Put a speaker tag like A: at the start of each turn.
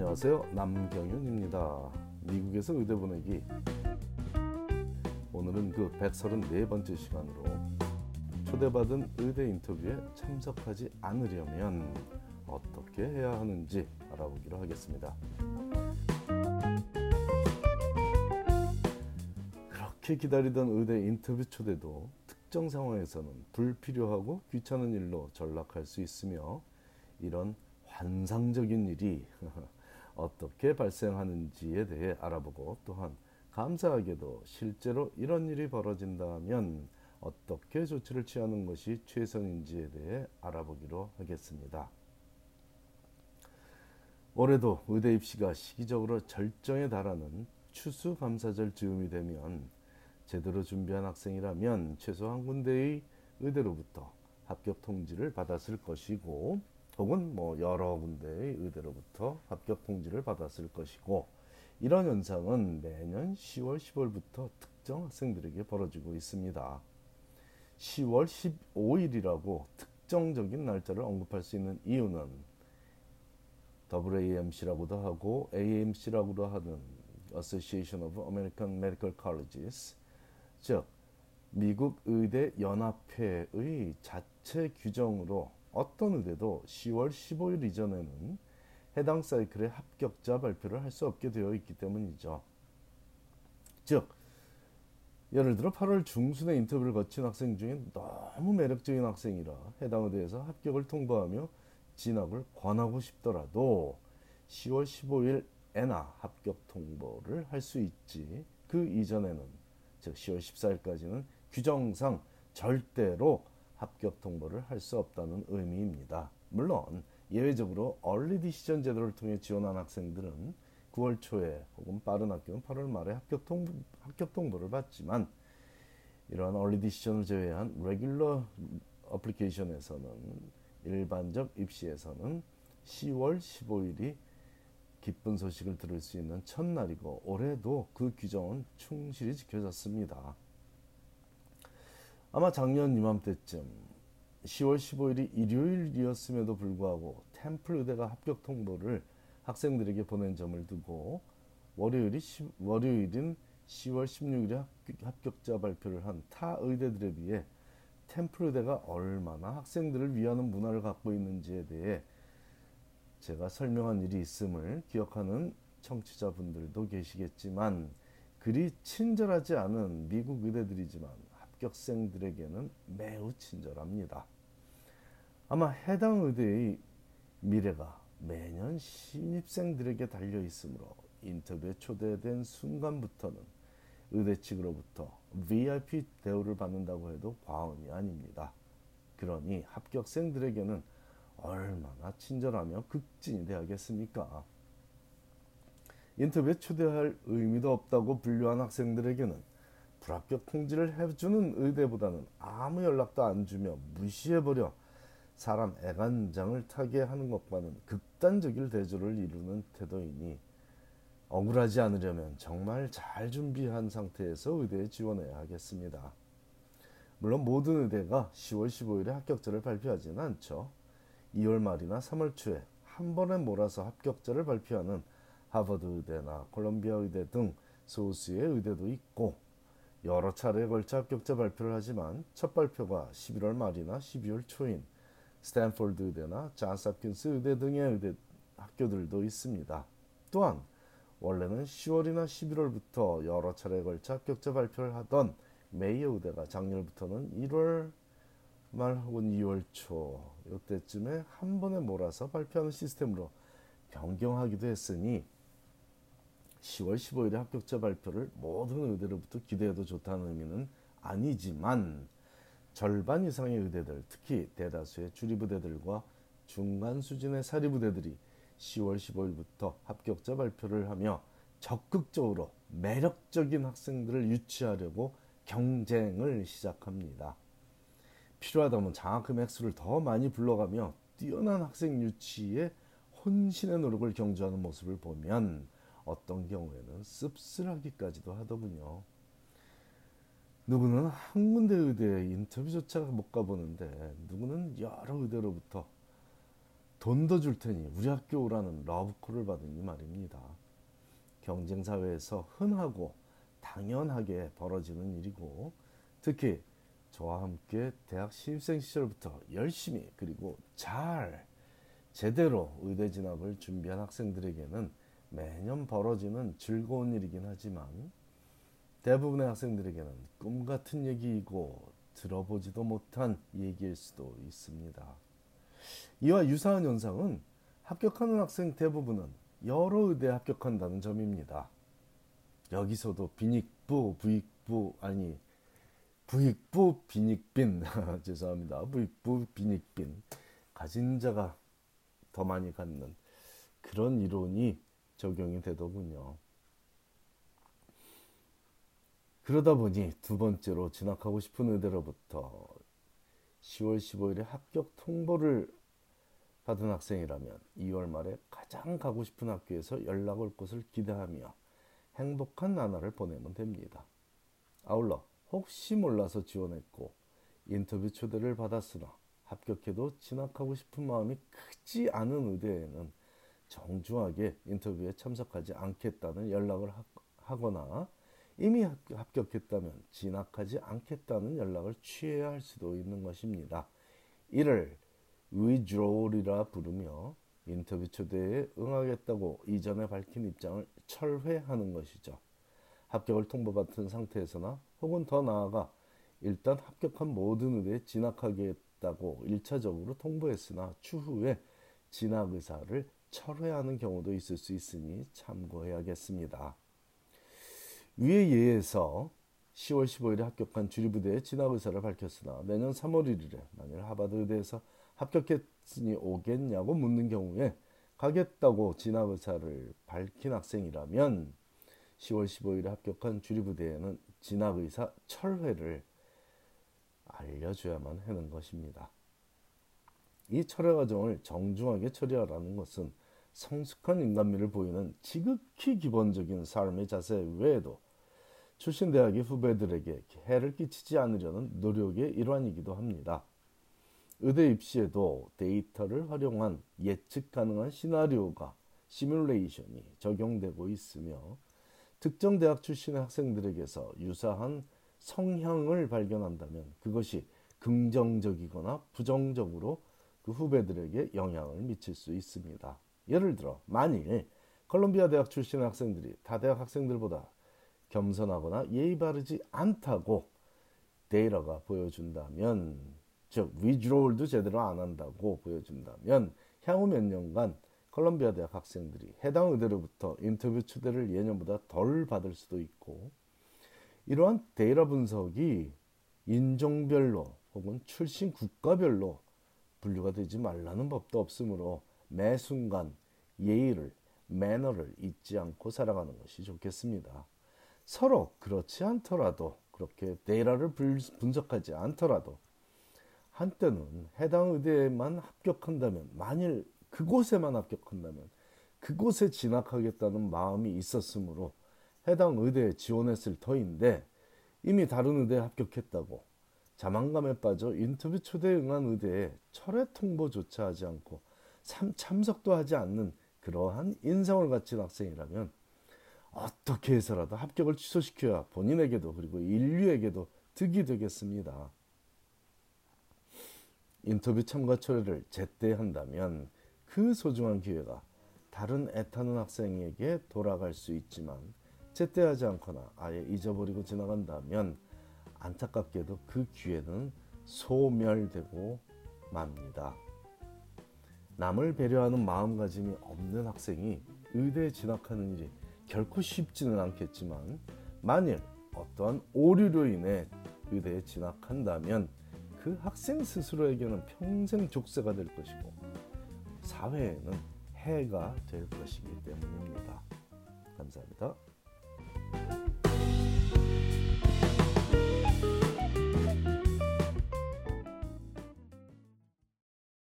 A: 안녕하세요. 남경윤입니다. 미국에서 의대 보내기. 오늘은 그 134번째 시간으로 초대받은 의대 인터뷰에 참석하지 않으려면 어떻게 해야 하는지 알아보기로 하겠습니다. 그렇게 기다리던 의대 인터뷰 초대도 특정 상황에서는 불필요하고 귀찮은 일로 전락할 수 있으며 이런 환상적인 일이 어떻게 발생하는지에 대해 알아보고 또한 감사하게도 실제로 이런 일이 벌어진다면 어떻게 조치를 취하는 것이 최선인지에 대해 알아보기로 하겠습니다. 올해도 의대 입시가 시기적으로 절정에 달하는 추수 감사절 즈음이 되면 제대로 준비한 학생이라면 최소 한 군데의 의대로부터 합격 통지를 받았을 것이고 혹은 뭐 여러 군데의 의대로부터 합격 통지를 받았을 것이고 이런 현상은 매년 10월 10월부터 특정 학생들에게 벌어지고 있습니다. 10월 15일이라고 특정적인 날짜를 언급할 수 있는 이유는 AAMC라고도 하고 AMC라고도 하는 Association of American Medical Colleges 즉 미국 의대 연합회의 자체 규정으로 어떤 의대도 10월 15일 이전에는 해당 사이클의 합격자 발표를 할 수 없게 되어 있기 때문이죠. 즉 예를 들어 8월 중순에 인터뷰를 거친 학생 중에 너무 매력적인 학생이라 해당 의대에서 합격을 통보하며 진학을 권하고 싶더라도 10월 15일에나 합격 통보를 할 수 있지 그 이전에는 즉 10월 14일까지는 규정상 절대로 합격 통보를 할 수 없다는 의미입니다. 물론 예외적으로 얼리 디시전 제도를 통해 지원한 학생들은 9월 초에 혹은 빠른 학교는 8월 말에 합격, 통보, 합격 통보를 받지만 이러한 얼리 디시전을 제외한 레귤러 어플리케이션에서는 일반적 입시에서는 10월 15일이 기쁜 소식을 들을 수 있는 첫날이고 올해도 그 규정은 충실히 지켜졌습니다. 아마 작년 이맘때쯤 10월 15일이 일요일이었음에도 불구하고 템플 의대가 합격 통보를 학생들에게 보낸 점을 두고 월요일이 시, 월요일인 10월 16일에 합격자 발표를 한 타 의대들에 비해 템플 의대가 얼마나 학생들을 위하는 문화를 갖고 있는지에 대해 제가 설명한 일이 있음을 기억하는 청취자분들도 계시겠지만 그리 친절하지 않은 미국 의대들이지만 합격생들에게는 매우 친절합니다. 아마 해당 의대의 미래가 매년 신입생들에게 달려 있으므로 인터뷰에 초대된 순간부터는 의대 측으로부터 VIP 대우를 받는다고 해도 과언이 아닙니다. 그러니 합격생들에게는 얼마나 친절하며 극진이 되야겠습니까? 인터뷰에 초대할 의미도 없다고 분류한 학생들에게는 불합격 통지를 해주는 의대보다는 아무 연락도 안 주며 무시해버려 사람 애간장을 타게 하는 것과는 극단적인 대조를 이루는 태도이니 억울하지 않으려면 정말 잘 준비한 상태에서 의대에 지원해야 하겠습니다. 물론 모든 의대가 10월 15일에 합격자를 발표하지는 않죠. 2월 말이나 3월 초에 한 번에 몰아서 합격자를 발표하는 하버드 의대나 콜롬비아 의대 등 소수의 의대도 있고 여러 차례에 걸쳐 합격자 발표를 하지만 첫 발표가 11월 말이나 12월 초인 스탠포드 의대나 잔스 홉킨스 의대 등의 의대 학교들도 있습니다. 또한 원래는 10월이나 11월부터 여러 차례에 걸쳐 합격자 발표를 하던 메이어 의대가 작년부터는 1월 말 혹은 2월 초 이때쯤에 한 번에 몰아서 발표하는 시스템으로 변경하기도 했으니 10월 15일에 합격자 발표를 모든 의대로부터 기대해도 좋다는 의미는 아니지만 절반 이상의 의대들, 특히 대다수의 주립의대들과 중간 수준의 사립의대들이 10월 15일부터 합격자 발표를 하며 적극적으로 매력적인 학생들을 유치하려고 경쟁을 시작합니다. 필요하다면 장학금 액수를 더 많이 불러가며 뛰어난 학생 유치에 혼신의 노력을 경주하는 모습을 보면 어떤 경우에는 씁쓸하기까지도 하더군요. 누구는 한 군데 의대에 인터뷰조차 못 가보는데 누구는 여러 의대로부터 돈 더 줄 테니 우리 학교 오라는 러브콜을 받으니 말입니다. 경쟁 사회에서 흔하고 당연하게 벌어지는 일이고 특히 저와 함께 대학 신입생 시절부터 열심히 그리고 잘 제대로 의대 진학을 준비한 학생들에게는 매년 벌어지는 즐거운 일이긴 하지만 대부분의 학생들에게는 꿈 같은 얘기이고 들어보지도 못한 얘기일 수도 있습니다. 이와 유사한 현상은 합격하는 학생 대부분은 여러 의대에 합격한다는 점입니다. 여기서도 빈익부, 부익부 아니 부익부 빈익빈 죄송합니다. 부익부 빈익빈 가진 자가 더 많이 갖는 그런 이론이 적용이 되더군요. 그러다 보니 두 번째로 진학하고 싶은 의대로부터 10월 15일에 합격 통보를 받은 학생이라면 2월 말에 가장 가고 싶은 학교에서 연락 올 것을 기대하며 행복한 나날을 보내면 됩니다. 아울러 혹시 몰라서 지원했고 인터뷰 초대를 받았으나 합격해도 진학하고 싶은 마음이 크지 않은 의대에는 정중하게 인터뷰에 참석하지 않겠다는 연락을 하거나 이미 합격했다면 진학하지 않겠다는 연락을 취해야 할 수도 있는 것입니다. 이를 withdrawal이라 부르며 인터뷰 초대에 응하겠다고 이전에 밝힌 입장을 철회하는 것이죠. 합격을 통보받은 상태에서나 혹은 더 나아가 일단 합격한 모든 의대에 진학하겠다고 1차적으로 통보했으나 추후에 진학 의사를 철회하는 경우도 있을 수 있으니 참고해야겠습니다. 위의 예에서 10월 15일에 합격한 주리부대의 진학 의사를 밝혔으나 내년 3월 1일에 만일 하버드 의대에서 합격했으니 오겠냐고 묻는 경우에 가겠다고 진학 의사를 밝힌 학생이라면 10월 15일에 합격한 주리부대에는 진학 의사 철회를 알려줘야만 하는 것입니다. 이 철회 과정을 정중하게 처리하라는 것은 성숙한 인간미를 보이는 지극히 기본적인 삶의 자세 외에도 출신 대학의 후배들에게 해를 끼치지 않으려는 노력의 일환이기도 합니다. 의대 입시에도 데이터를 활용한 예측 가능한 시나리오가 시뮬레이션이 적용되고 있으며 특정 대학 출신의 학생들에게서 유사한 성향을 발견한다면 그것이 긍정적이거나 부정적으로 그 후배들에게 영향을 미칠 수 있습니다. 예를 들어 만일 컬럼비아 대학 출신의 학생들이 타 대학 학생들보다 겸손하거나 예의 바르지 않다고 데이터가 보여준다면 즉 withdrawal도 제대로 안 한다고 보여준다면 향후 몇 년간 컬럼비아 대학 학생들이 해당 의대로부터 인터뷰 초대를 예년보다 덜 받을 수도 있고 이러한 데이터 분석이 인종별로 혹은 출신 국가별로 분류가 되지 말라는 법도 없으므로 매 순간 예의를 매너를 잊지 않고 살아가는 것이 좋겠습니다. 서로 그렇지 않더라도 그렇게 데이터를 분석하지 않더라도 한때는 해당 의대에만 합격한다면 만일 그곳에만 합격한다면 그곳에 진학하겠다는 마음이 있었으므로 해당 의대에 지원했을 터인데 이미 다른 의대에 합격했다고 자만감에 빠져 인터뷰 초대에 응한 의대에 철회 통보조차 하지 않고 참, 참석도 하지 않는 그러한 인성을 갖춘 학생이라면 어떻게 해서라도 합격을 취소시켜야 본인에게도 그리고 인류에게도 득이 되겠습니다. 인터뷰 참가 철회를 제때 한다면 그 소중한 기회가 다른 애타는 학생에게 돌아갈 수 있지만 제때 하지 않거나 아예 잊어버리고 지나간다면 안타깝게도 그 기회는 소멸되고 맙니다. 남을 배려하는 마음가짐이 없는 학생이 의대에 진학하는 일이 결코 쉽지는 않겠지만 만일 어떠한 오류로 인해 의대에 진학한다면 그 학생 스스로에게는 평생 족쇄가 될 것이고 사회에는 해가 될 것이기 때문입니다. 감사합니다.